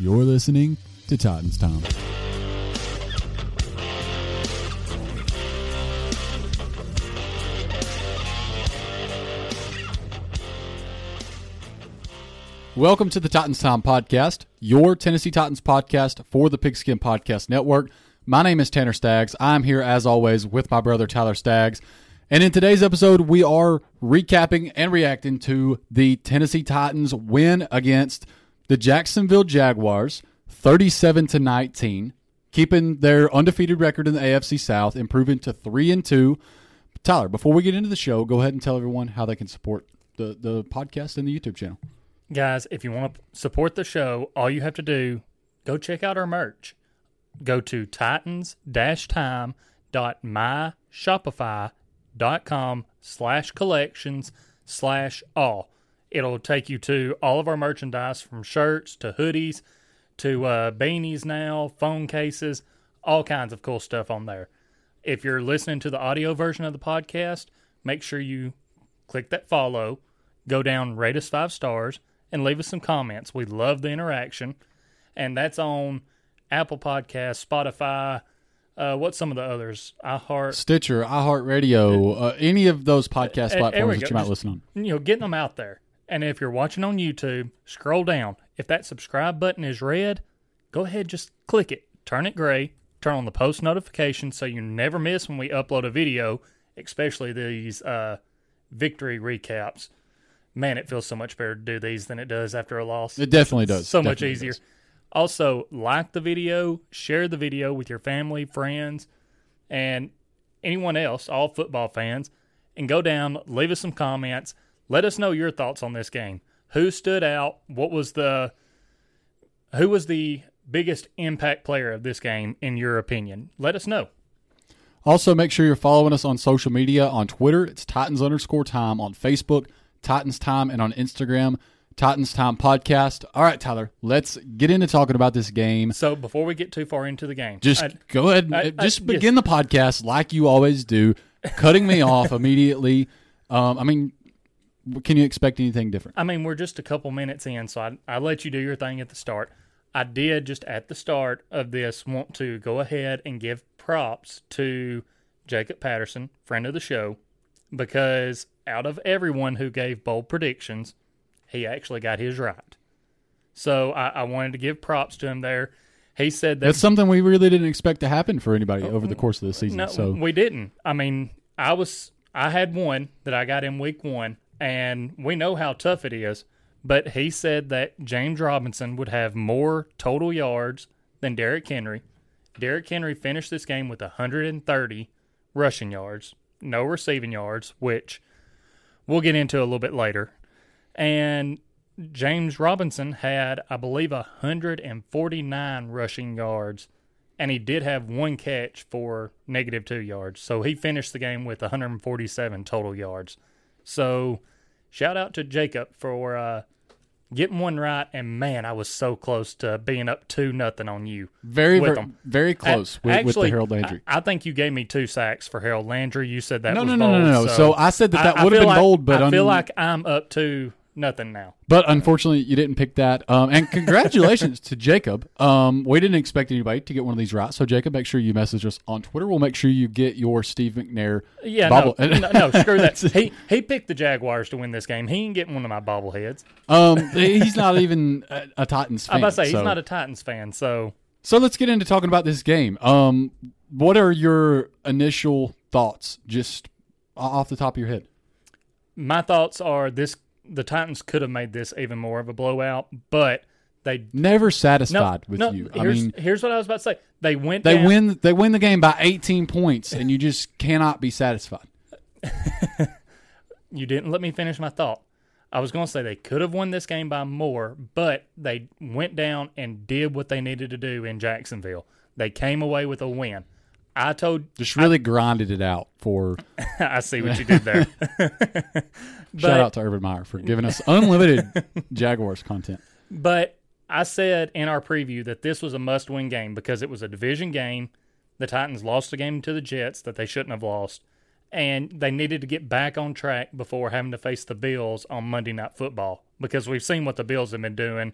You're listening to Titans Time. Welcome to the Titans Time podcast, your Tennessee Titans podcast for the Pigskin Podcast Network. My name is Tanner Staggs. I'm here as always with my brother Tyler Staggs. And in today's episode, we are recapping and reacting to the Tennessee Titans win against the Jacksonville Jaguars 37 to 19, keeping their undefeated record in the AFC South, improving to 3 and 2. Tyler, before we get into the show, go ahead and tell everyone how they can support the, the podcast and the YouTube channel. Guys, if you want to support the show, all you have to do, go check out our merch. Go to titans-time.myshopify.com slash collections slash all. It'll take you to all of our merchandise from shirts to hoodies to uh, beanies now, phone cases, all kinds of cool stuff on there. If you're listening to the audio version of the podcast, make sure you click that follow, go down, rate us five stars, and leave us some comments. We love the interaction. And that's on Apple Podcasts, Spotify, uh, what's some of the others? iHeart, Stitcher, iHeartRadio, uh, any of those podcast Uh, platforms that you might listen on. you know, getting them out there. And if you're watching on YouTube, scroll down. If that subscribe button is red, go ahead, just click it. Turn it gray. Turn on the post notifications so you never miss when we upload a video, especially these uh, victory recaps. Man, it feels so much better to do these than it does after a loss. It definitely does. So much easier. does. Also, like the video, share the video with your family, friends, and anyone else, all football fans, and go down, leave us some comments. Let us know your thoughts on this game. Who stood out? What was the who was the biggest impact player of this game in your opinion? Let us know. Also, make sure you're following us on social media on Twitter. It's Titans underscore time on Facebook, Titans Time, and on Instagram, Titans Time Podcast. All right, Tyler, let's get into talking about this game. So before we get too far into the game, Just I- go ahead and I- I- just yes. begin the podcast like you always do, cutting me off immediately. Um, I mean, can you expect anything different? I mean, we're just a couple minutes in, so I, I let you do your thing at the start. I did just at the start of this want to go ahead and give props to Jacob Patterson, friend of the show, because out of everyone who gave bold predictions, he actually got his right. So I, I wanted to give props to him there. He said that That's something we really didn't expect to happen for anybody over the oh, course of the season. no, so we didn't. I mean, I was I had one that I got in week one, and we know how tough it is. But he said that James Robinson would have more total yards than Derrick Henry. Derrick Henry finished this game with 130 rushing yards, no receiving yards, which we'll get into a little bit later. And James Robinson had, I believe, 149 rushing yards, and he did have one catch for negative two yards. So he finished the game with 147 total yards. So shout out to Jacob for uh, getting one right. And man, I was so close to being up two nothing on you. very, with very, them. very close A- with, with the actually, Harold Landry. I, I think you gave me two sacks for Harold Landry. You said that no, was no, no, bold. no, no, no. So, I said that that would have been like- bold, but I feel un- like I'm up two nothing now. But unfortunately, you didn't pick that. Um, and congratulations to Jacob. Um, we didn't expect anybody to get one of these right. So, Jacob, make sure you message us on Twitter. We'll make sure you get your Steve McNair Yeah, bobble. no, no, no, screw that. He he picked the Jaguars to win this game. He ain't getting one of my bobbleheads. um, he's not even a, a Titans fan. I'm about to say so. he's not a Titans fan, so So let's get into talking about this game. Um, what are your initial thoughts, just off the top of your head? my thoughts are this: the Titans could have made this even more of a blowout, but they Never no, satisfied with no, you. I Here's, mean, here's what I was about to say. They went. they down- win. They win the game by 18 points, and you just cannot be satisfied. You didn't let me finish my thought. I was going to say they could have won this game by more, but they went down and did what they needed to do in Jacksonville. They came away with a win. I told. Just really grinded it out for. I see what you did there. shout out to Urban Meyer for giving us unlimited Jaguars content. But I said in our preview that this was a must win game because it was a division game. The Titans lost a game to the Jets that they shouldn't have lost. And they needed to get back on track before having to face the Bills on Monday Night Football because we've seen what the Bills have been doing.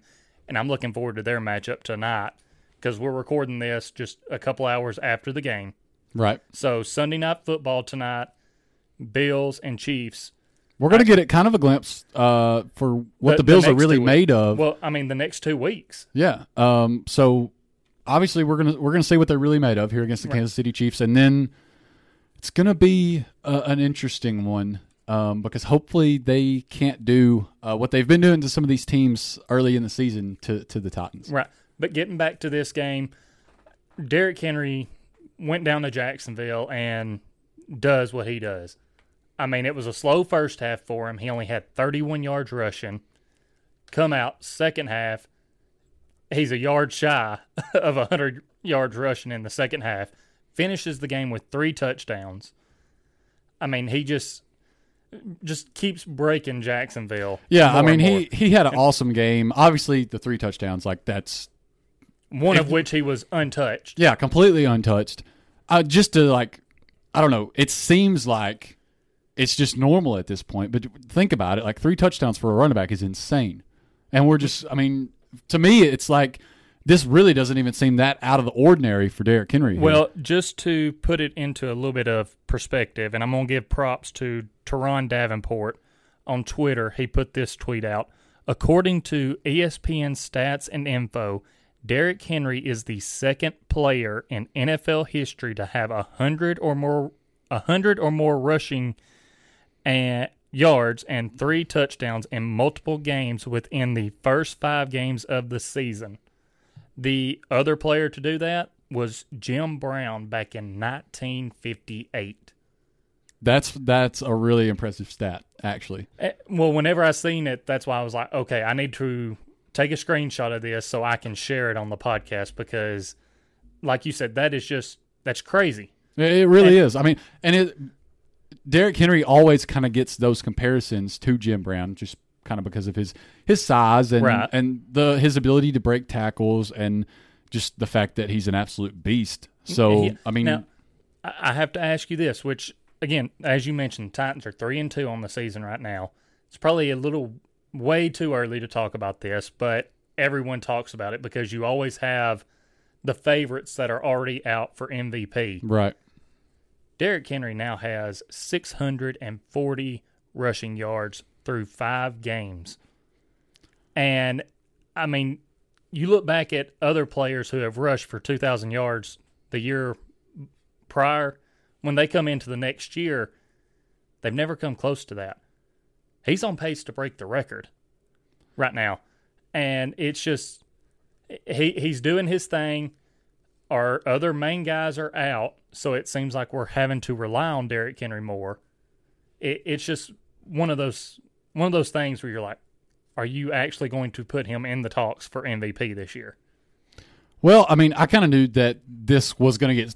And I'm looking forward to their matchup tonight because we're recording this just a couple hours after the game. Right. So Sunday Night Football tonight, Bills and Chiefs. We're going to get it kind of a glimpse uh, for what the, The- the Bills are really made of. Well, I mean, the next two weeks. Yeah. Um, so obviously we're gonna we're gonna see what they're really made of here against the Kansas City Chiefs, and then it's gonna be uh, an interesting one um, because hopefully they can't do uh, what they've been doing to some of these teams early in the season to to the Titans. Right. But getting back to this game, Derrick Henry went down to Jacksonville and does what he does. I mean, it was a slow first half for him. He only had 31 yards rushing. Come out second half, he's a yard shy of 100 yards rushing in the second half. Finishes the game with three touchdowns. I mean, he just just keeps breaking Jacksonville. Yeah, I mean he he had an awesome game. Obviously the three touchdowns, like that's one of which he was untouched. Yeah, completely untouched. Uh, just to like, I don't know. It seems like it's just normal at this point. But think about it: like three touchdowns for a running back is insane. And we're just, I mean, to me, it's like this really doesn't even seem that out of the ordinary for Derrick Henry. here. Well, just to put it into a little bit of perspective, and I'm going to give props to Teron Davenport on Twitter. He put this tweet out. According to ESPN stats and info, Derrick Henry is the second player in NFL history to have a hundred or more, a hundred or more rushing and yards and three touchdowns in multiple games within the first five games of the season. The other player to do that was Jim Brown back in 1958. that's that's a really impressive stat, actually. Eh, Well, whenever I seen it, that's why I was like, okay, I need to take a screenshot of this so I can share it on the podcast because, like you said, that is just that's crazy. It really is. I mean, and it Derrick Henry always kind of gets those comparisons to Jim Brown, just kind of because of his his size and Right. and the his ability to break tackles and just the fact that he's an absolute beast. So He- I mean, now, I I have to ask you this, which again, as you mentioned, Titans are three and two on the season right now. It's probably a little way too early to talk about this, but everyone talks about it because you always have the favorites that are already out for MVP. right? Derrick Henry now has 640 rushing yards through five games. And I mean, you look back at other players who have rushed for 2,000 yards the year prior, when they come into the next year, they've never come close to that. He's on pace to break the record right now. And it's just, he, he's doing his thing our other main guys are out, so it seems like we're having to rely on Derrick Henry more. It, it's just one of those one of those things where you're like, are you actually going to put him in the talks for MVP this year? Well, I mean, I kind of knew that this was going to get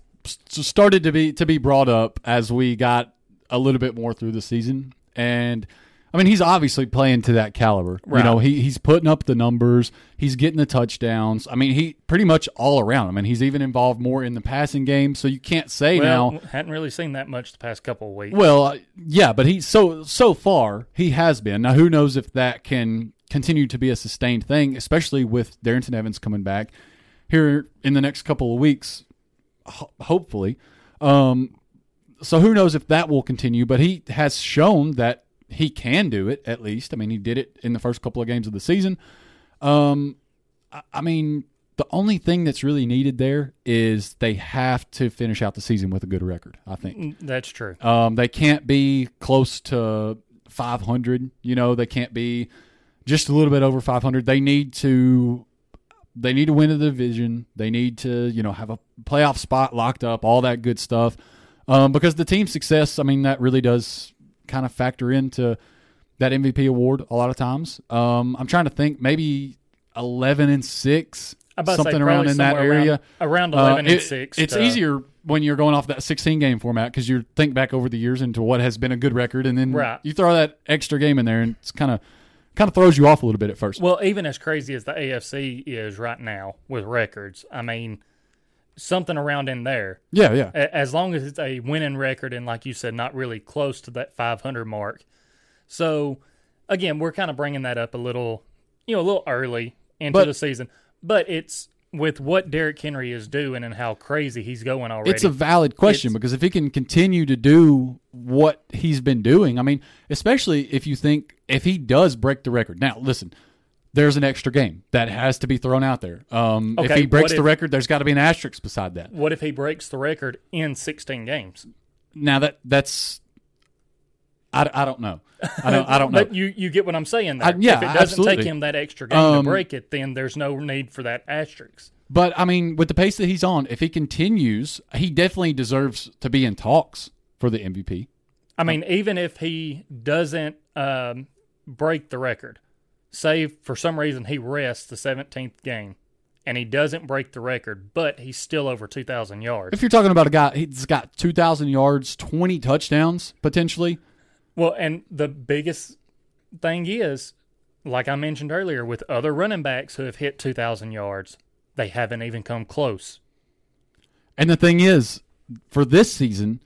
started to be to be brought up as we got a little bit more through the season, and I mean, he's obviously playing to that caliber. You know, he he's putting up the numbers. He's getting the touchdowns. I mean, he pretty much all around. I mean, he's even involved more in the passing game. So you can't say Well, now. hadn't really seen that much the past couple of weeks. Well, uh, yeah, but he so so far he has been. Now, who knows if that can continue to be a sustained thing, especially with Darrynton Evans coming back here in the next couple of weeks, ho- hopefully. Um, so who knows if that will continue? But he has shown that he can do it at least. I mean, he did it in the first couple of games of the season. Um, I, I mean, the only thing that's really needed there is they have to finish out the season with a good record. I think. Mm, That's true. Um, they can't be close to 500. You know, they can't be just a little bit over 500. They need to. They need to win the division. They need to, you know, have a playoff spot locked up, all that good stuff. Um, because the team's success, I mean, that really does kind of factor into that MVP award a lot of times. Um, I'm trying to think, maybe 11 and six, about to say something around in that area. Around, around Uh, 11 and 6. It's to- easier when you're going off that 16 game format because you think back over the years into what has been a good record, and then Right. you throw that extra game in there, and it's kind of kind of throws you off a little bit at first. Well, even as crazy as the AFC is right now with records, I mean, something around in there. yeah, yeah, As long as it's a winning record and, like you said, not really close to that 500 mark. So, again, we're kind of bringing that up a little, you know, a little early into But- the season. But it's with what Derrick Henry is doing and how crazy he's going already. it's a valid question because if he can continue to do what he's been doing, I mean, especially if you think if he does break the record. Now, listen, there's an extra game that has to be thrown out there. Um, if he breaks what the record, there's got to be an asterisk beside that. what if he breaks the record in 16 games? Now that that's. I, I don't know. I don't. I don't know. But you, you get what I'm saying there. I- yeah, if it doesn't absolutely. take him that extra game Um, to break it, then there's no need for that asterisk. But I mean, with the pace that he's on, if he continues, he definitely deserves to be in talks for the MVP. I mean, even if he doesn't um, break the record, say for some reason he rests the 17th game and he doesn't break the record, but he's still over 2,000 yards. If you're talking about a guy, he's got 2,000 yards, 20 touchdowns potentially. Well, and the biggest thing is, like I mentioned earlier, with other running backs who have hit 2,000 yards, they haven't even come close. And the thing is, for this season,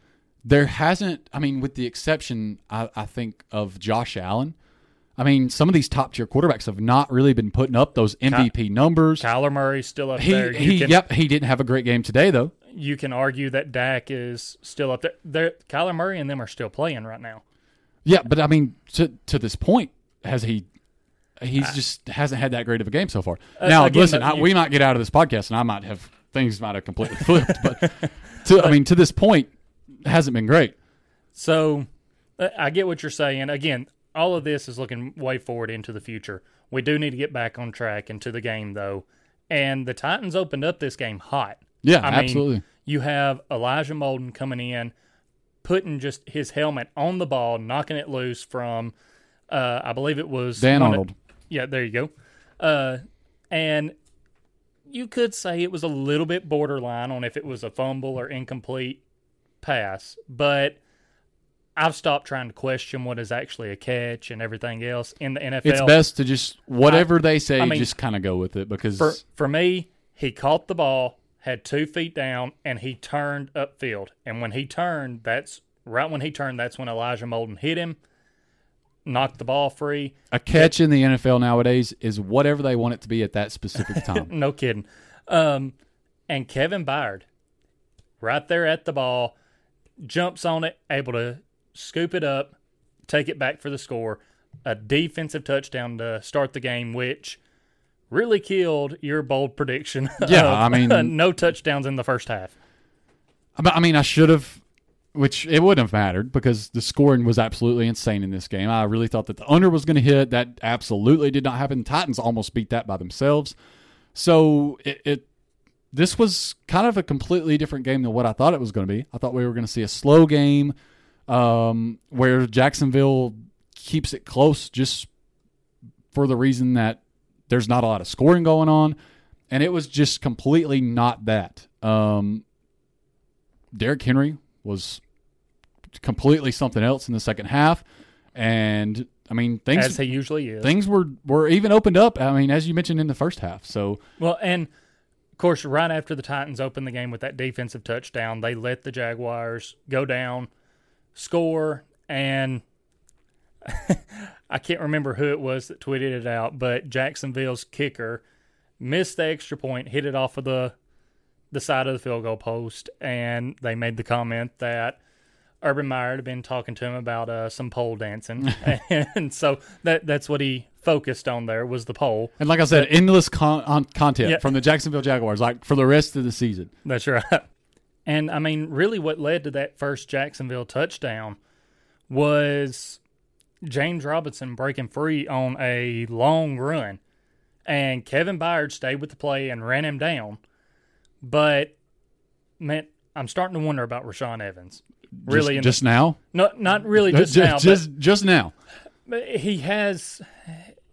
there hasn't, I mean, with the exception, I, I think, of Josh Allen. I mean, some of these top tier quarterbacks have not really been putting up those MVP numbers. Kyler Murray's still up he, there. You he can, yep, he didn't have a great game today though. you can argue that Dak is still up there. They're, Kyler Murray and them are still playing right now. Yeah, but I mean, to to this point, has he? He's just hasn't had that great of a game so far. now, Uh, again, listen, but I, you- we might get out of this podcast, and I might have things might have completely flipped. But to, I mean, to this point, hasn't been great. So uh, I get what you're saying. Again, all of this is looking way forward into the future. We do need to get back on track into the game, though. And the Titans opened up this game hot. Yeah, I mean, absolutely. You have Elijah Molden coming in, putting just his helmet on the ball, knocking it loose from, uh, I believe it was Dan one of- Arnold. yeah, there you go. Uh, and you could say it was a little bit borderline on if it was a fumble or incomplete pass, but I've stopped trying to question what is actually a catch and everything else in the NFL. It's best to just whatever they say, I mean- just kind of go with it because For for me, he caught the ball, had two feet down, and he turned upfield. And when he turned, that's right when he turned. That's when Elijah Molden hit him, knocked the ball free. a catch in the NFL nowadays is whatever they want it to be at that specific time. No kidding. Um, and Kevin Byard, right there at the ball, jumps on it, able to scoop it up, take it back for the score. A defensive touchdown to start the game, which really killed your bold prediction. Yeah, of, I mean- no touchdowns in the first half. I I mean, I should have, which it wouldn't have mattered because the scoring was absolutely insane in this game. I really thought that the under was going to hit. That absolutely did not happen. The Titans almost beat that by themselves. So it, it this was kind of a completely different game than what I thought it was going to be. I thought we were going to see a slow game um, where Jacksonville keeps it close just for the reason that there's not a lot of scoring going on. And it was just completely not that. Um, Derrick Henry was completely something else in the second half. And I mean, things as he usually is. things were were even opened up. I mean, as you mentioned in the first half. So Well, and of course, right after the Titans opened the game with that defensive touchdown, they let the Jaguars go down, score, and I can't remember who it was that tweeted it out, but Jacksonville's kicker missed the extra point, hit it off of the the side of the field goal post, and they made the comment that Urban Meyer had been talking to him about uh, some pole dancing, and so that that's what he focused on there was the pole. and like I said, endless con- on content Yeah. from the Jacksonville Jaguars, like for the rest of the season. That's right. And I mean, really, what led to that first Jacksonville touchdown was James Robinson breaking free on a long run. And Kevin Byard stayed with the play and ran him down. But, man, I'm starting to wonder about Rashaan Evans. Really, just, just now, the, no, not really uh, just, just now, just, just now. but he has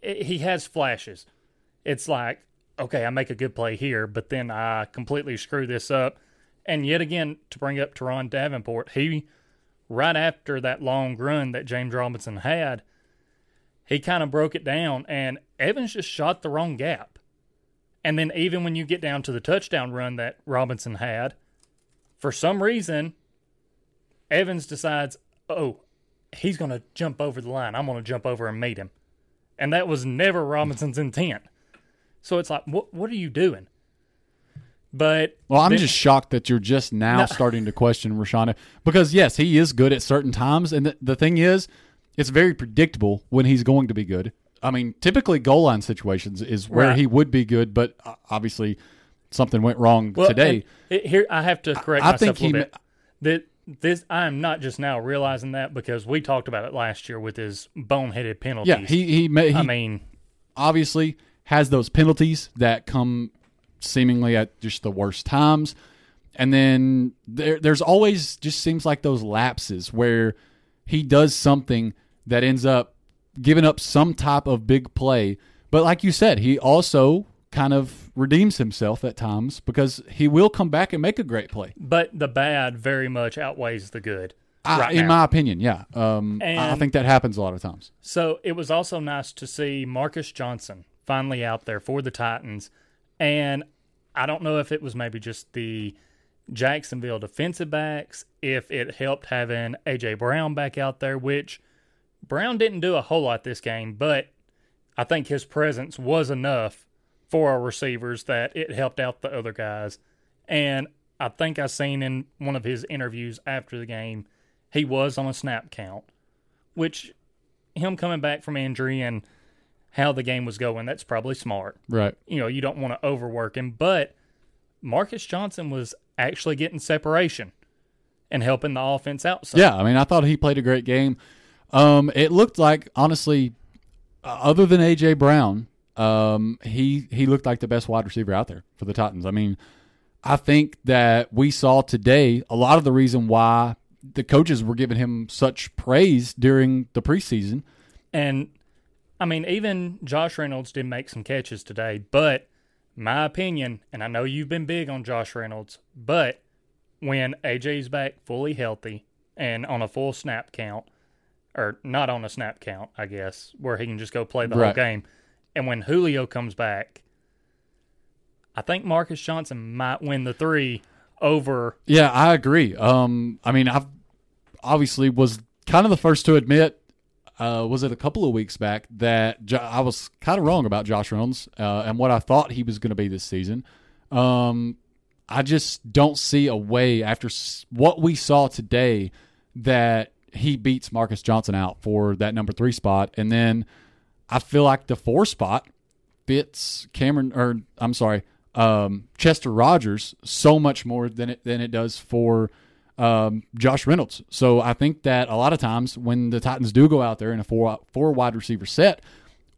he has flashes. It's like, okay, I make a good play here, but then I completely screw this up. And yet again, to bring up Teron Davenport, he right after that long run that James Robinson had, he kind of broke it down, and Evans just shot the wrong gap. And then even when you get down to the touchdown run that Robinson had, for some reason, Evans decides, oh, he's going to jump over the line. I'm going to jump over and meet him. And that was never Robinson's intent. So it's like, what what are you doing? But Well, I'm then- just shocked that you're just now No. starting to question Rashaan because yes, he is good at certain times, and the, the thing is, it's very predictable when he's going to be good. I mean, typically goal line situations is where Right. he would be good, but uh, obviously something went wrong well, today. it- here I have to correct I myself think a little he bit. That this I am not just now realizing that because we talked about it last year with his boneheaded penalties. Yeah, he he, he I mean, obviously has those penalties that come seemingly at just the worst times. And then there there's always just seems like those lapses where he does something that ends up giving up some type of big play. But like you said, he also kind of redeems himself at times because he will come back and make a great play. but the bad very much outweighs the good. I, right in now. my opinion, yeah. Um, I think that happens a lot of times. So it was also nice to see Marcus Johnson finally out there for the Titans. And I don't know if it was maybe just the Jacksonville defensive backs, if it helped having A.J. Brown back out there, which Brown didn't do a whole lot this game, but I think his presence was enough for our receivers that it helped out the other guys. And I think I seen in one of his interviews after the game, he was on a snap count, which him coming back from injury and how the game was going, that's probably smart. Right. You know, you don't want to overwork him, but Marcus Johnson was actually getting separation and helping the offense out. some. Yeah, I mean, I thought he played a great game. Um, it looked like, honestly, uh, other than AJ Brown, um, he he looked like the best wide receiver out there for the Titans. I mean, I think that we saw today a lot of the reason why the coaches were giving him such praise during the preseason. And I mean, even Josh Reynolds did make some catches today, but my opinion, and I know you've been big on Josh Reynolds, but when AJ's back fully healthy and on a full snap count, or not on a snap count, I guess, where he can just go play the whole game, and when Julio comes back, I think Marcus Johnson might win the three over. Yeah, I agree. Um, I mean, I've obviously was kind of the first to admit. Uh, was it a couple of weeks back that jo- I was kind of wrong about Josh Reynolds uh, and what I thought he was going to be this season. Um, I just don't see a way after s- what we saw today that he beats Marcus Johnson out for that number three spot, and then I feel like the four spot fits Cameron or I'm sorry, um, Chester Rogers so much more than it than it does for um, Josh Reynolds. So I think that a lot of times when the Titans do go out there in a four four wide receiver set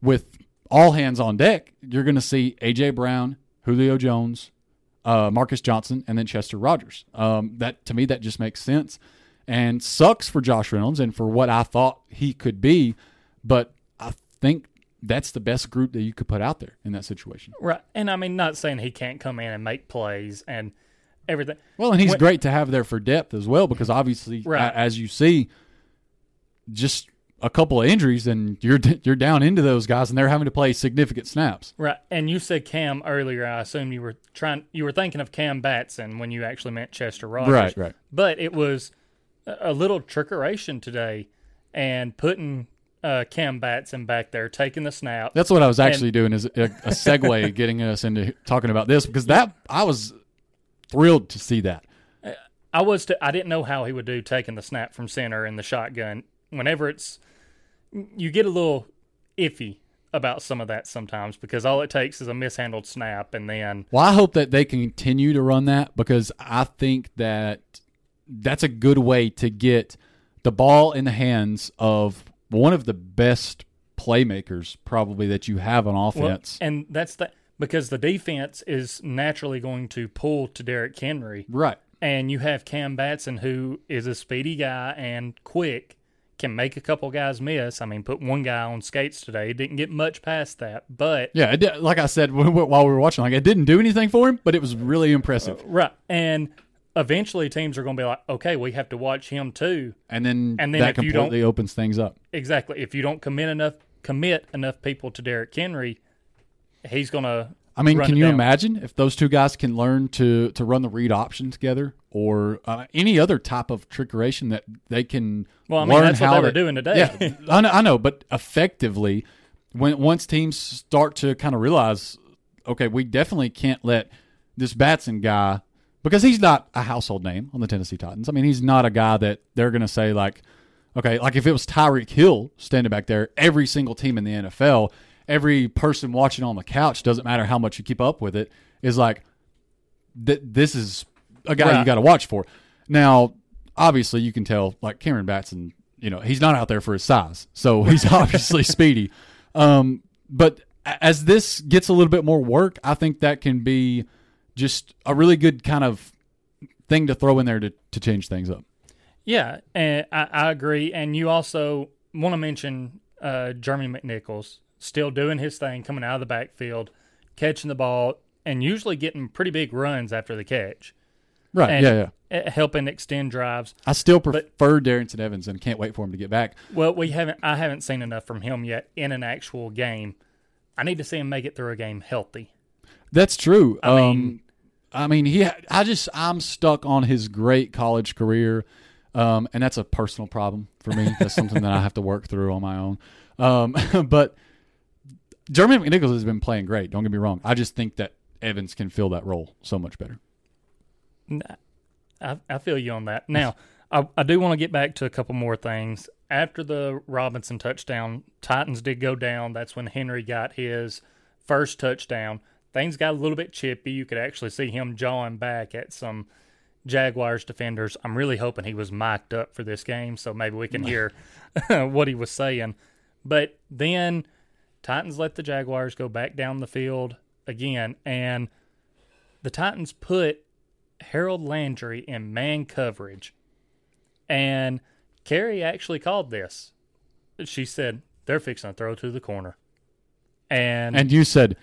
with all hands on deck, you're going to see AJ Brown, Julio Jones, uh, Marcus Johnson, and then Chester Rogers. Um, that to me that just makes sense and sucks for Josh Reynolds and for what I thought he could be, but I think that's the best group that you could put out there in that situation. Right. And I mean, not saying he can't come in and make plays and everything. Well, and he's When- great to have there for depth as well because obviously, Right. as you see, just a couple of injuries, and you're you're down into those guys, and they're having to play significant snaps. Right, and you said Cam earlier. I assume you were trying, you were thinking of Cam Batson when you actually meant Chester Rogers. Right, right. But it was a a little trickeration today, and putting uh, Cam Batson back there, taking the snap. That's what I was actually doing is a, a segue getting us into talking about this because that I was thrilled to see that. I was, to, I didn't know how he would do taking the snap from center in the shotgun. Whenever it's, you get a little iffy about some of that sometimes because all it takes is a mishandled snap, and then Well, I hope that they continue to run that because I think that that's a good way to get the ball in the hands of one of the best playmakers probably that you have on Well, offense. and that's the because the defense is naturally going to pull to Derrick Henry, right. and you have Cam Batson who is a speedy guy and quick, can make a couple guys miss. I mean, put one guy on skates today, didn't get much past that, but Yeah, it did, like I said while we were watching, like it didn't do anything for him, but it was really impressive. Uh, right, and eventually teams are going to be like, okay, we have to watch him too. And then, And then that if you don't- completely opens things up. Exactly, if you don't commit enough, commit enough people to Derrick Henry, he's going to. I mean, can you down. imagine if those two guys can learn to to run the read option together, or uh, any other type of trickeration that they can? Well, I mean, learn that's what how they were doing today. Yeah, I know, I know, but effectively, when once teams start to kind of realize, okay, we definitely can't let this Batson guy because he's not a household name on the Tennessee Titans. I mean, he's not a guy that they're going to say like, okay, like if it was Tyreek Hill standing back there, every single team in the NFL, every person watching on the couch, doesn't matter how much you keep up with it, is like, th- this is a guy you got to watch for. Now, obviously, you can tell like Cameron Batson, you know, he's not out there for his size, so he's obviously speedy. Um, but as this gets a little bit more work, I think that can be just a really good kind of thing to throw in there to, to change things up. Yeah, and I, I agree. And you also want to mention uh, Jeremy McNichols still doing his thing, coming out of the backfield, catching the ball, and usually getting pretty big runs after the catch, Right. and yeah, yeah. uh, helping extend drives. I still prefer Darrynton Evans and can't wait for him to get back. Well, we haven't. I haven't seen enough from him yet in an actual game. I need to see him make it through a game healthy. That's true. I um, mean- I mean, he. I just I'm stuck on his great college career, um, and that's a personal problem for me. That's something that I have to work through on my own. Um, but Jeremy McNichols has been playing great. Don't get me wrong. I just think that Evans can fill that role so much better. I, I feel you on that. Now, I, I do want to get back to a couple more things. After the Robinson touchdown, Titans did go down. That's when Henry got his first touchdown. Things got a little bit chippy. You could actually see him jawing back at some Jaguars defenders. I'm really hoping he was mic'd up for this game, so maybe we can hear what he was saying. But then Titans let the Jaguars go back down the field again, and the Titans put Harold Landry in man coverage. And Carrie actually called this. She said, they're fixing to throw to the corner. And, And you said,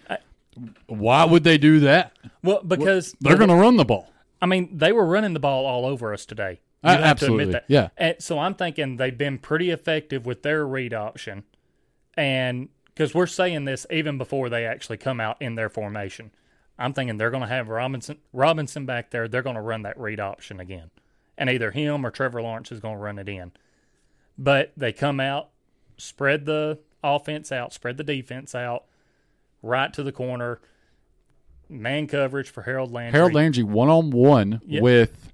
why would they do that? well, because They're going to run the ball. I mean, they were running the ball all over us today. You have to admit that. yeah. And so I'm thinking they've been pretty effective with their read option. And because we're saying this even before they actually come out in their formation, I'm thinking they're going to have Robinson Robinson back there. They're going to run that read option again. And either him or Trevor Lawrence is going to run it in. But they come out, spread the offense out, spread the defense out, right to the corner. Man coverage for Harold Landry. Harold Landry one on one with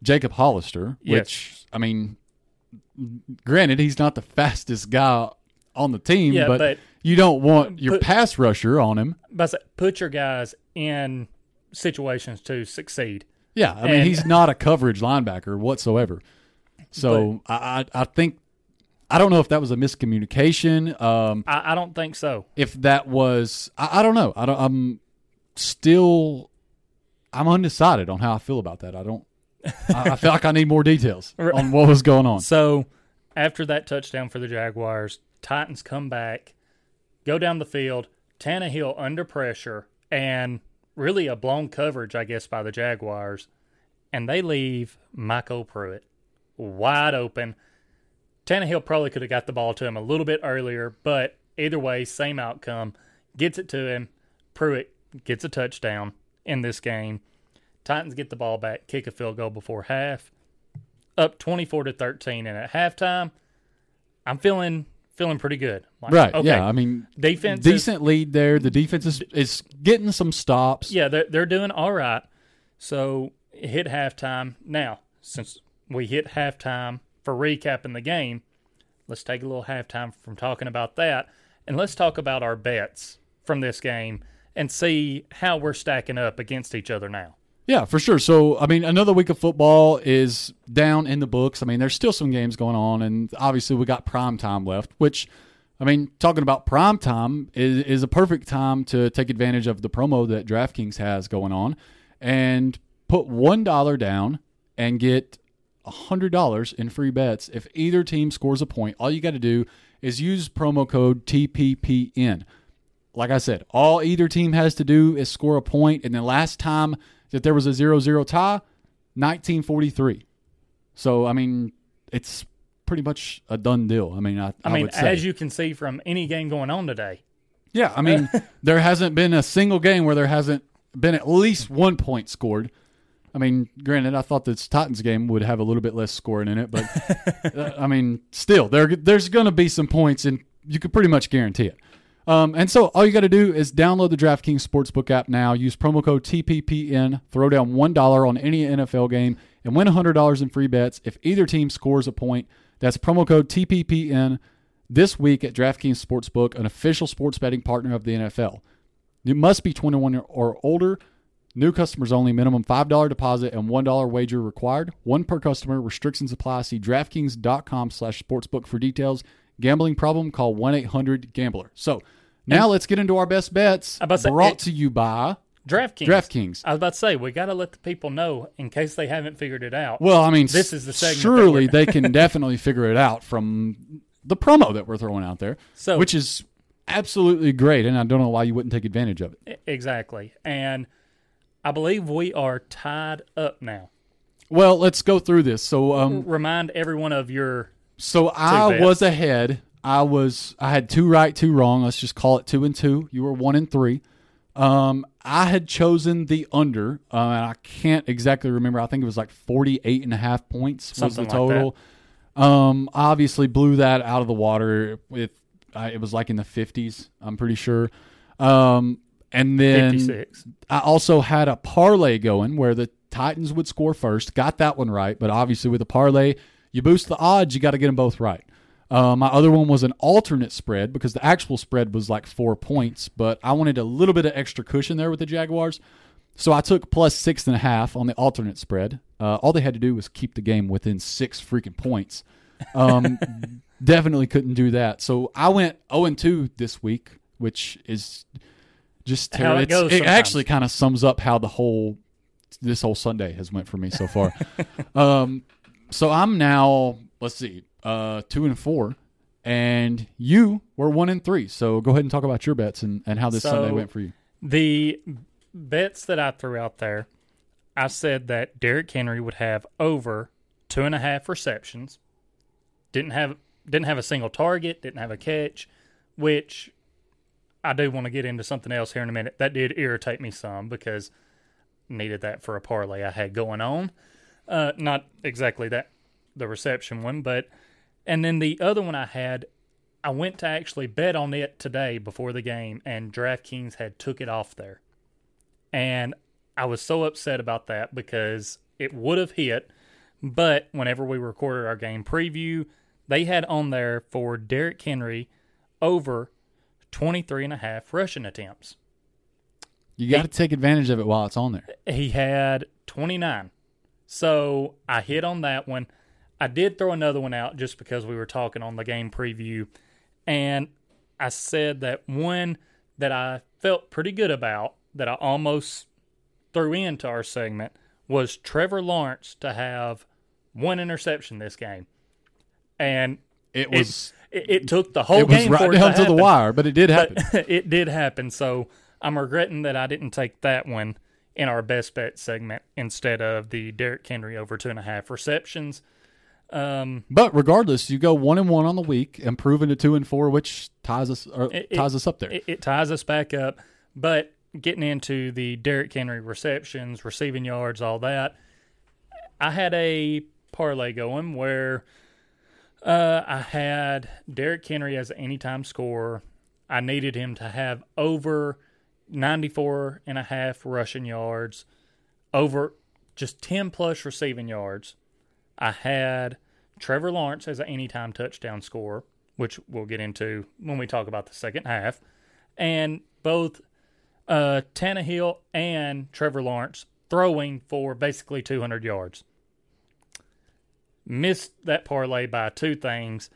Jacob Hollister, Yes. which I mean, granted he's not the fastest guy on the team, Yeah, but, but- you don't want your Put- pass rusher on him. but put your guys in situations to succeed. Yeah, I mean And- he's not a coverage linebacker whatsoever. So I, I I think I don't know if that was a miscommunication. Um, I, I don't think so. if that was I, I don't know. I don't. I'm still I'm undecided on how I feel about that. I don't. I, I feel like I need more details on what was going on. So after that touchdown for the Jaguars, Titans come back, go down the field. Tannehill under pressure and really a blown coverage, I guess, by the Jaguars, and they leave MyCole Pruitt wide open. Tannehill probably could have got the ball to him a little bit earlier, but either way, same outcome. Gets it to him. Pruitt gets a touchdown in this game. Titans get the ball back, kick a field goal before half, up twenty four to thirteen, and at halftime, I'm feeling feeling pretty good. Like, Right. Okay. Yeah. I mean, defense decent lead there. The defense is, is getting some stops. Yeah, they're they're doing all right. So hit halftime. Now, since we hit halftime for recapping the game, let's take a little halftime from talking about that, and let's talk about our bets from this game and see how we're stacking up against each other now. Yeah, for sure. So, I mean, another week of football is down in the books. I mean, there's still some games going on, and obviously we got prime time left, which, I mean, talking about prime time is, is a perfect time to take advantage of the promo that DraftKings has going on and put $1 down and get $100 in free bets. If either team scores a point, all you got to do is use promo code TPPN like I said, all either team has to do is score a. And the last time that there was a 0 0 tie, 1943. So, I mean, it's pretty much a done deal. I mean, I, I mean, would say. as you can see from any game going on today, yeah, I mean, there hasn't been a single game where there hasn't been at least one point scored. I mean, granted, I thought this Titans game would have a little bit less scoring in it, but uh, I mean, still, there there's going to be some points, and you could pretty much guarantee it. Um, and so all you got to do is download the DraftKings Sportsbook app now. Use promo code TPPN. Throw down one dollar on any NFL game and win hundred dollars in free bets if either team scores a point. That's promo code TPPN this week at DraftKings Sportsbook, an official sports betting partner of the NFL. You must be 21 or older. New customers only. Minimum $5 deposit and $1 wager required. One per customer. Restrictions apply. See DraftKings.com slash sportsbook for details. Gambling problem? Call 1-800-GAMBLER. So now let's get into our best bets about to say, brought it- to you by DraftKings. DraftKings. I was about to say we got to let the people know in case they haven't figured it out. Well, I mean, This is the segment Surely they can definitely figure it out from the promo that we're throwing out there, So- which is absolutely great, and I don't know why you wouldn't take advantage of it. Exactly. And I believe we are tied up now. Well, let's go through this. So, um, Remind everyone of your. So I was ahead. I was I had two right, two wrong. Let's just call it two and two. You were one and three. Um, I had chosen the under, uh, and I can't exactly remember. I think it was like 48 and a half points Something was the like that. total. Um, obviously blew that out of the water with uh, it was like in the 50s. I'm pretty sure. Um, and then 56. I also had a parlay going where the Titans would score first. Got that one right, but obviously with a parlay, you boost the odds. You got to get them both right. Uh, my other one was an alternate spread because the actual spread was like four points, but I wanted a little bit of extra cushion there with the Jaguars. So I took plus six and a half on the alternate spread. Uh, all they had to do was keep the game within six freaking points. Um, definitely couldn't do that. So I went 0 and 2 this week, which is just How it terrible. It actually kind of sums up how the whole this whole Sunday has went for me so far. um, so I'm now let's see, uh, two and four, and you were one and three. So go ahead and talk about your bets and, and how this So- Sunday went for you. The bets that I threw out there, I said that Derrick Henry would have over two and a half receptions. Didn't have didn't have a single target. Didn't have a catch, which I do want to get into something else here in a minute. That did irritate me some because needed that for a parlay I had going on. Uh, not exactly that the reception one, but and then the other one I had, I went to actually bet on it today before the game, and DraftKings had took it off there, and I was so upset about that because it would have hit, but whenever we recorded our game preview, they had on there for Derrick Henry over 23 and a half rushing attempts. You got to take advantage of it while it's on there. he had 29. So I hit on that one. I did throw another one out just because we were talking on the game preview. And I said that one that I felt pretty good about that I almost threw into our segment was Trevor Lawrence to have one interception this game. And It was it, it took the whole it was game right for it down to, to the wire, but it did happen. but it did happen. So I'm regretting that I didn't take that one in our best bet segment instead of the Derrick Henry over two and a half receptions. Um, But regardless, you go one and one on the week, improving to two and four, which ties us it- ties us up there. it, it ties us back up. But getting into the Derrick Henry receptions, receiving yards, all that, I had a parlay going where uh, I had Derrick Henry as an anytime scorer. I needed him to have over 94 and a half rushing yards, over just 10 plus receiving yards. I had Trevor Lawrence as an anytime touchdown scorer, which we'll get into when we talk about the second half. And both uh, Tannehill and Trevor Lawrence throwing for basically 200 yards. Missed that parlay by two things.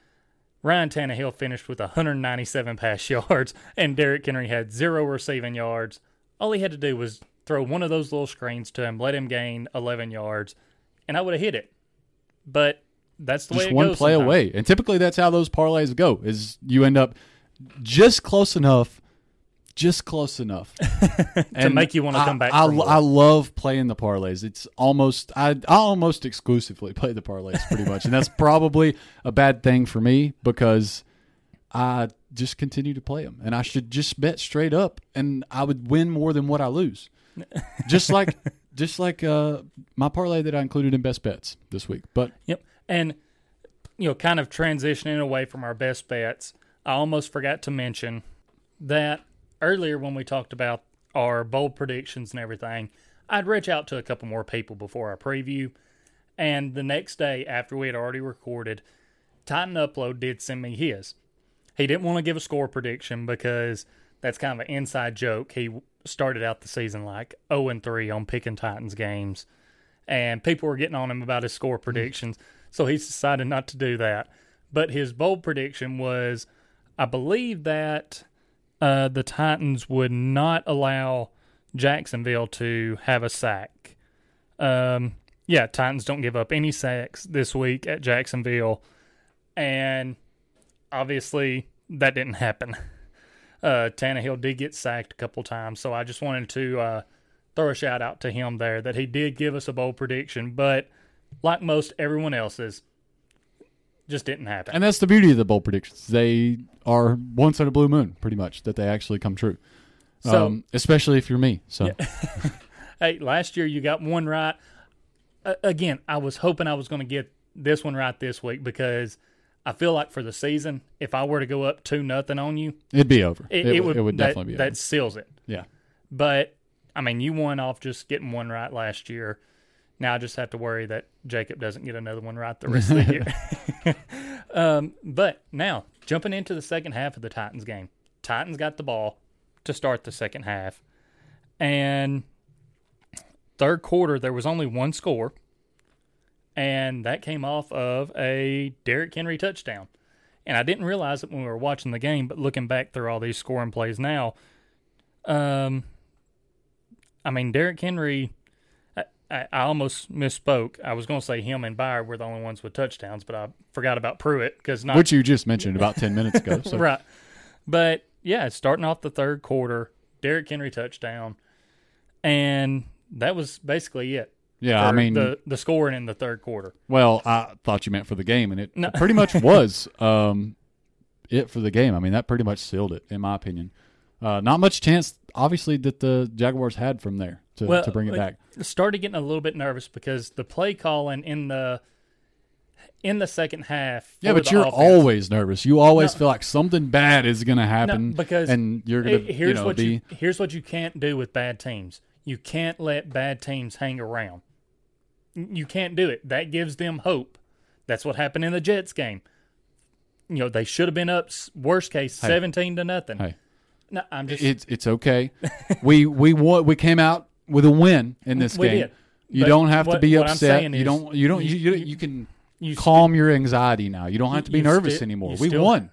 Ryan Tannehill finished with 197 pass yards, and Derrick Henry had zero receiving yards. All he had to do was throw one of those little screens to him, let him gain 11 yards, and I would have hit it. But that's the way just it one goes play sometimes. away. And typically that's how those parlays go. Is you end up just close enough, just close enough to make you want to I- come back. I, more. I love playing the parlays. It's almost I, I almost exclusively play the parlays pretty much, and that's probably a bad thing for me because I just continue to play them, and I should just bet straight up, and I would win more than what I lose. just like just like uh, my parlay that I included in best bets this week, but Yep. And, you know, kind of transitioning away from our best bets, I almost forgot to mention that earlier when we talked about our bold predictions and everything, I'd reach out to a couple more people before our preview. And the next day, after we had already recorded, Titan Upload did send me his. He didn't want to give a score prediction because that's kind of an inside joke. He started out the season like 0 and 3 on picking Titans games, and people were getting on him about his score mm-hmm. predictions. So he's decided not to do that. But his bold prediction was I believe that uh, the Titans would not allow Jacksonville to have a sack. Um, yeah, Titans don't give up any sacks this week at Jacksonville. And obviously, that didn't happen. Uh, Tannehill did get sacked a couple times, so I just wanted to uh, throw a shout out to him there that he did give us a bold prediction, but like most everyone else's, just didn't happen. And that's the beauty of the bold predictions. They are once in a blue moon, pretty much, that they actually come true. So- um, especially if you're me. So hey, last year you got one right. Uh, again, I was hoping I was going to get this one right this week because I feel like for the season, if I were to go up two nothing on you, it'd be over. it, It, it would, it would that, definitely be that over. seals it. Yeah. But I mean, you won off just getting one right last year. Now I just have to worry that Jacob doesn't get another one right the rest of the year. um, but now jumping into the second half of the Titans game, Titans got the ball to start the second half, and third quarter there was only one score, and that came off of a Derrick Henry touchdown. And I didn't realize it when we were watching the game, but looking back through all these scoring plays now, um, I mean, Derrick Henry, I, almost misspoke. I was going to say him and Byard were the only ones with touchdowns, but I forgot about Pruitt because not Which you just mentioned about 10 minutes ago. So right. But yeah, starting off the third quarter, Derrick Henry touchdown, and that was basically it. yeah, I mean, the the scoring in the third quarter. well, I thought you meant for the game, and it No. pretty much was um, it for the game. I mean, that pretty much sealed it, in my opinion. Uh, not much chance, obviously, that the Jaguars had from there to, Well, to bring it back. Started getting a little bit nervous because the play calling in the in the second half. Yeah, but you're offense- always nervous. You always No. feel like something bad is going to No, happen, because and you're going to here's you know what be you here's what you can't do with bad teams. You can't let bad teams hang around. You can't do it. That gives them hope. That's what happened in the Jets game. You know they should have been up. Worst case, Hey. seventeen to nothing. Hey. No, I'm just. it's it's okay. we we won, we came out with a win in this We game. did. You But don't have to be upset. You don't you don't you, you- you, you can you calm your anxiety now. You don't have to be nervous sti- anymore. We still- won.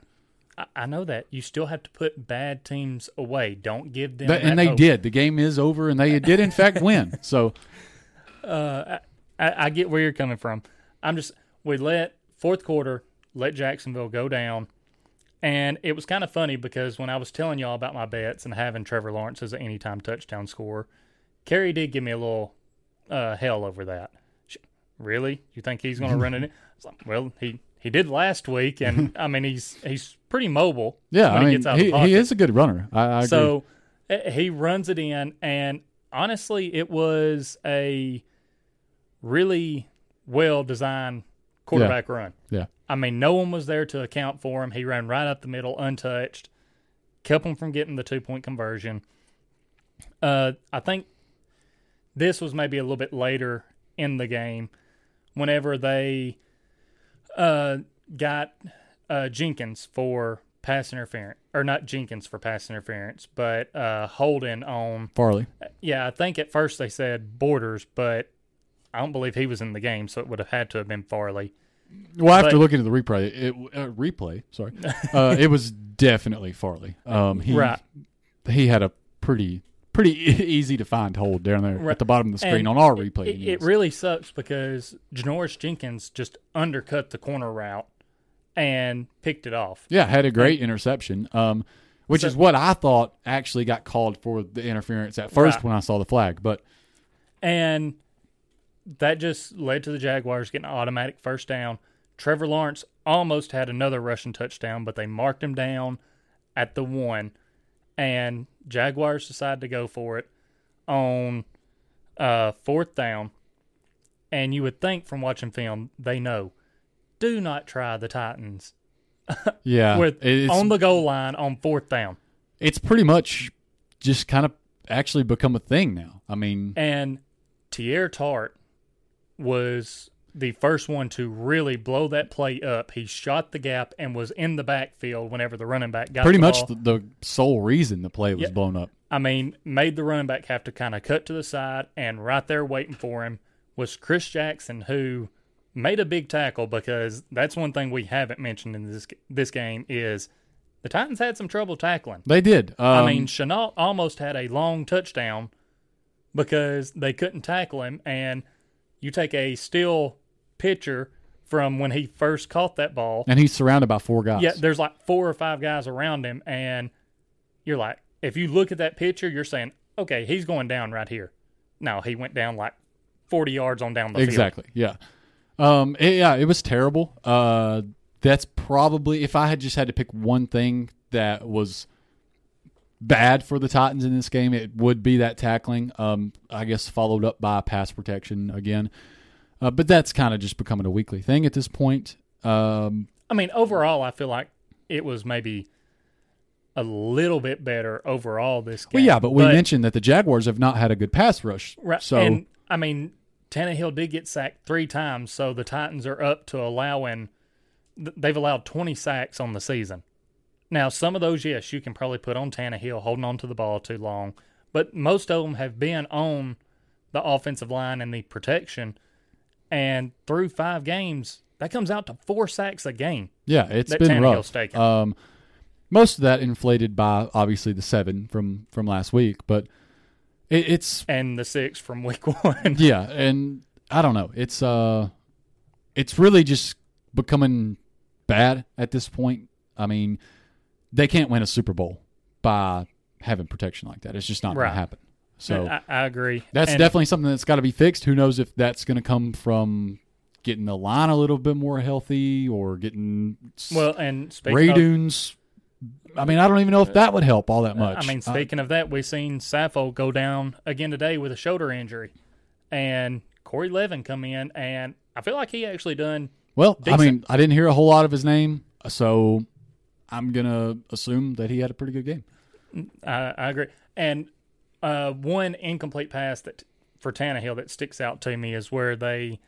I, know that you still have to put bad teams away. Don't give them. That- that and they hope. did. The game is over, and they did in fact win. So uh, I, I get where you're coming from. I'm just we let fourth quarter let Jacksonville go down, and it was kind of funny because when I was telling y'all about my bets and having Trevor Lawrence as an anytime touchdown scorer, Carrie did give me a little uh, hell over that. She, really? You think he's going to run it? in? Like, well, he he did last week, and I mean he's he's pretty mobile. Yeah, when I he mean, gets out of the he, he is a good runner. I, I. So uh, he runs it in, and honestly, it was a really well designed quarterback run. yeah, I mean, no one was there to account for him. He ran right up the middle, untouched, kept him from getting the two point conversion. Uh, I think this was maybe a little bit later in the game, whenever they uh, got uh, Jenkins for pass interference, or not Jenkins for pass interference, but uh, holding on. Farley. Yeah, I think at first they said Borders, but I don't believe he was in the game, so it would have had to have been Farley. Well, after But- looking at the replay, it uh, replay, sorry, uh, it was definitely Farley. Um, he Right. he had a pretty pretty easy to find hold down there Right. at the bottom of the screen And on our replay. It, it really sucks because Janoris Jenkins just undercut the corner route and picked it off. yeah, had a great interception. Um, which So- is what I thought actually got called for the interference at first Right. when I saw the flag, but And that just led to the Jaguars getting an automatic first down. Trevor Lawrence almost had another rushing touchdown, but they marked him down at the one. And Jaguars decided to go for it on uh, fourth down. And you would think from watching film, they know do not try the Titans yeah, with on the goal line on fourth down. it's pretty much just kind of actually become a thing now. I mean, And Teair Tart was the first one to really blow that play up. He shot the gap and was in the backfield whenever the running back got pretty the much the, the sole reason the play was Yeah. blown up. I mean, made the running back have to kind of cut to the side, and right there waiting for him was Chris Jackson, who made a big tackle because that's one thing we haven't mentioned in this this game is the Titans had some trouble tackling. They did. Um, I mean, Shenault almost had a long touchdown because they couldn't tackle him. And you take a still picture from when he first caught that ball. and he's surrounded by four guys. Yeah, there's like four or five guys around him. And you're like, if you look at that picture, you're saying, okay, he's going down right here. No, he went down like 40 yards on down the field. exactly. Yeah. Um. it- yeah. It was terrible. Uh. That's probably if I had just had to pick one thing that was bad for the Titans in this game, it would be that tackling. Um. I guess followed up by pass protection again. Uh, but that's kind of just becoming a weekly thing at this point. Um. I mean, overall, I feel like it was maybe a little bit better overall this game. Well, yeah, but we mentioned that the Jaguars have not had a good pass rush. Right. So and I mean, Tannehill did get sacked three times, so the Titans are up to allowing. th- They've allowed 20 sacks on the season. Now, some of those, yes, you can probably put on Tannehill holding on to the ball too long, but most of them have been on the offensive line and the protection. And through five games, that comes out to four sacks a game. Yeah, it's that been Tannehill's rough. Um, most of that inflated by obviously the seven from from last week, but it, it's And the six from week one. yeah, and I don't know. It's uh, it's really just becoming bad at this point. I mean, they can't win a Super Bowl by having protection like that. It's just not going to happen. So I, I agree. that's And- definitely something that's got to be fixed. Who knows if that's going to come from getting the line a little bit more healthy or getting Well, and Radunz. I mean, I don't even know if that would help all that much. I mean, Uh, speaking of that, we've seen Saffold go down again today with a shoulder injury, and Corey Levin come in, and I feel like he actually done. well, I mean, I didn't hear a whole lot of his name, so I'm gonna assume that he had a pretty good game. I, I agree. And uh, one incomplete pass that for Tannehill that sticks out to me is where they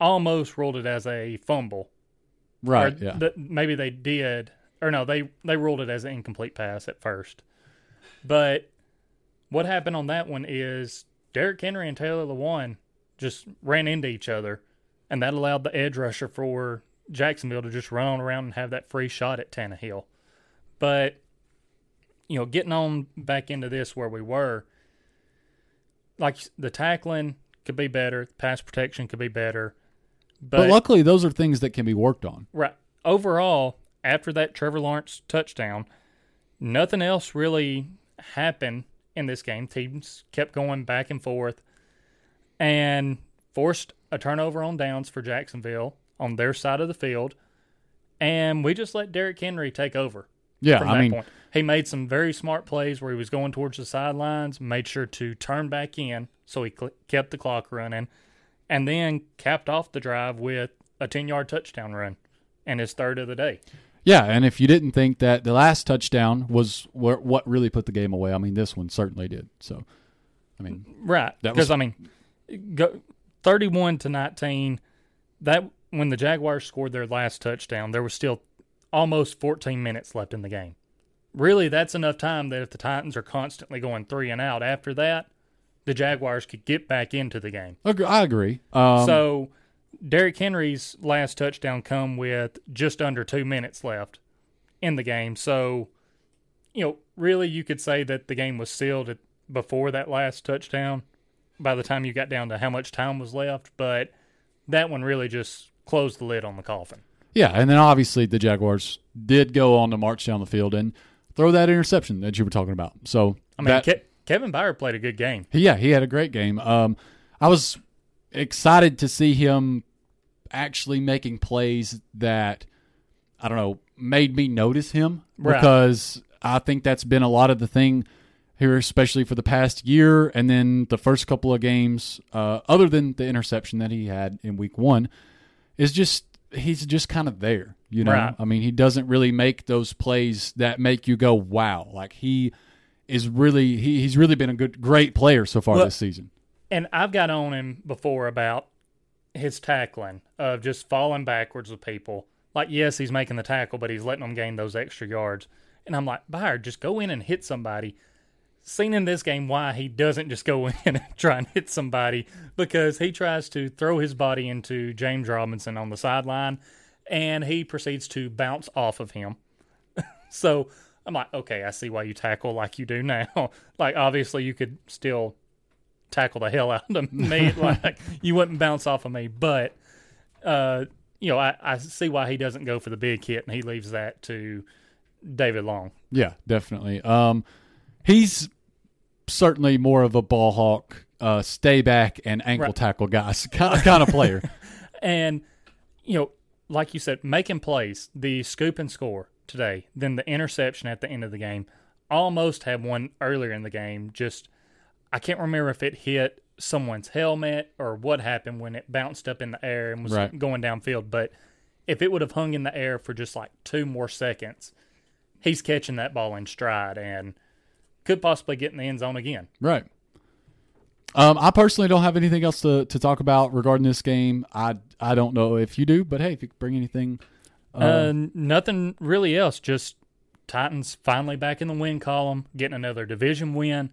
almost ruled it as a fumble. Right? Or yeah. th- maybe they did, or no, they they ruled it as an incomplete pass at first. But what happened on that one is Derrick Henry and Taylor Lewan just ran into each other, and that allowed the edge rusher for Jacksonville to just run on around and have that free shot at Tannehill. But you know, getting on back into this where we were, like the tackling could be better, pass protection could be better. but, luckily, those are things that can be worked on. Right. Overall, after that Trevor Lawrence touchdown, nothing else really happened in this game. Teams kept going back and forth. And forced a turnover on downs for Jacksonville on their side of the field, and we just let Derrick Henry take over. Yeah, from I that mean, point. He made some very smart plays where he was going towards the sidelines, made sure to turn back in, so he cl- kept the clock running, and then capped off the drive with a 10 yard touchdown run and his third of the day. yeah. And if you didn't think that the last touchdown was wh- what really put the game away, I mean, this one certainly did. So, I mean, Right. Because, I mean, go, 31 to 19, that when the Jaguars scored their last touchdown, there was still almost 14 minutes left in the game. Really, that's enough time that if the Titans are constantly going three and out after that, the Jaguars could get back into the game. I agree. Um, so Derrick Henry's last touchdown come with just under two minutes left in the game. So, you know, really you could say that the game was sealed at, before that last touchdown by the time you got down to how much time was left. But that one really just closed the lid on the coffin. Yeah, and then obviously the Jaguars did go on to march down the field and throw that interception that you were talking about. So I mean, that, Ke- Kevin Byard played a good game. yeah, he had a great game. Um, I was excited to see him actually making plays that I don't know made me notice him Right. because I think that's been a lot of the thing here, especially for the past year, and then the first couple of games, uh, other than the interception that he had in Week One, is just he's just kind of there. You know, Right. I mean, he doesn't really make those plays that make you go, "Wow!" Like he is really he, he's really been a good, great player so far Well, this season. And I've got on him before about his tackling of just falling backwards with people. Like, yes, he's making the tackle, but he's letting them gain those extra yards. And I'm like, Byard, just go in and hit somebody. Seen in this game why he doesn't just go in and try and hit somebody because he tries to throw his body into James Robinson on the sideline and he proceeds to bounce off of him. so I'm like, okay, I see why you tackle like you do now. like, obviously, you could still tackle the hell out of me. like you wouldn't bounce off of me, but uh, you know, I, I see why he doesn't go for the big hit and he leaves that to David Long. Yeah, definitely. Um, he's certainly more of a ball hawk, uh, stay back and ankle Right. tackle guys kind of, kind of player. And you know, like you said, making plays, the scoop and score today, then the interception at the end of the game, almost had one earlier in the game. Just I can't remember if it hit someone's helmet or what happened when it bounced up in the air and was Right. going downfield. But if it would have hung in the air for just like two more seconds, he's catching that ball in stride and could possibly get in the end zone again. Right. Um, I personally don't have anything else to, to talk about regarding this game. I I don't know if you do, but hey, if you could bring anything, Uh, nothing really else. Just Titans finally back in the win column, getting another division win.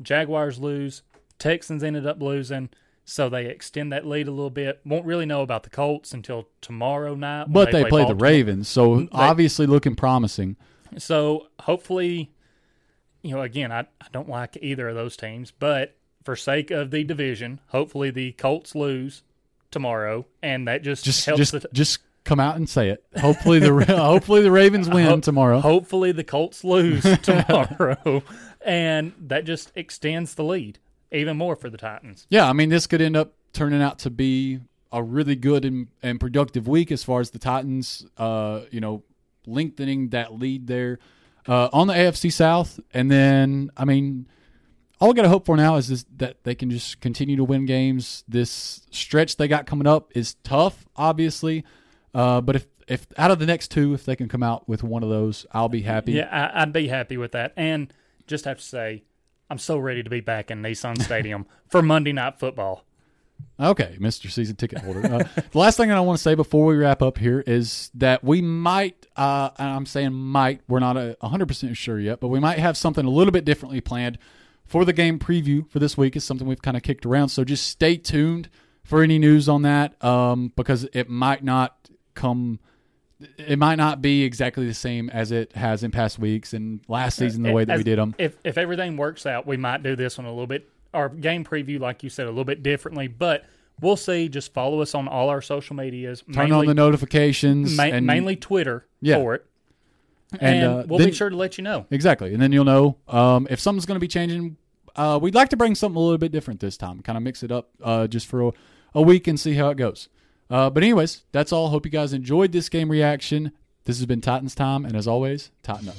Jaguars lose. Texans ended up losing, so they extend that lead a little bit. Won't really know about the Colts until tomorrow night. but they, play the Ravens, so obviously looking promising. So hopefully, you know, again, I, I don't like either of those teams, but for sake of the division, hopefully the Colts lose tomorrow, and that just Just helps just the, just come out and say it. Hopefully the hopefully the Ravens win Ho- tomorrow. Hopefully, the Colts lose tomorrow, and that just extends the lead even more for the Titans. Yeah, I mean, this could end up turning out to be a really good and, and productive week as far as the Titans, uh, you know, lengthening that lead there uh, on the AFC South. And then, I mean, all we got to hope for now is this, that they can just continue to win games. This stretch they got coming up is tough, obviously. Uh, but if, if out of the next two, if they can come out with one of those, I'll be happy. Yeah, I, I'd be happy with that. And just have to say, I'm so ready to be back in Nissan Stadium for Monday Night Football. Okay, Mr. Season Ticket Holder. Uh, the last thing that I want to say before we wrap up here is that we might, uh, and I'm saying might, we're not a 100% sure yet, but we might have something a little bit differently planned for the game preview for this week. Is something we've kind of kicked around. So just stay tuned for any news on that um, because it might not come. It might not be exactly the same as it has in past weeks and last season the way that we did them. If if everything works out, we might do this one a little bit, our game preview, like you said, a little bit differently. But we'll see. Just follow us on all our social medias. Turn mainly, on the notifications ma- and mainly Twitter Yeah. for it, And, and, uh, we'll then- be sure to let you know. Exactly. And then you'll know um, if something's going to be changing. Uh, we'd like to bring something a little bit different this time, kind of mix it up uh, just for a, a week and see how it goes. Uh, but anyways, that's all. Hope you guys enjoyed this game reaction. This has been Titans time, and as always, Titan up.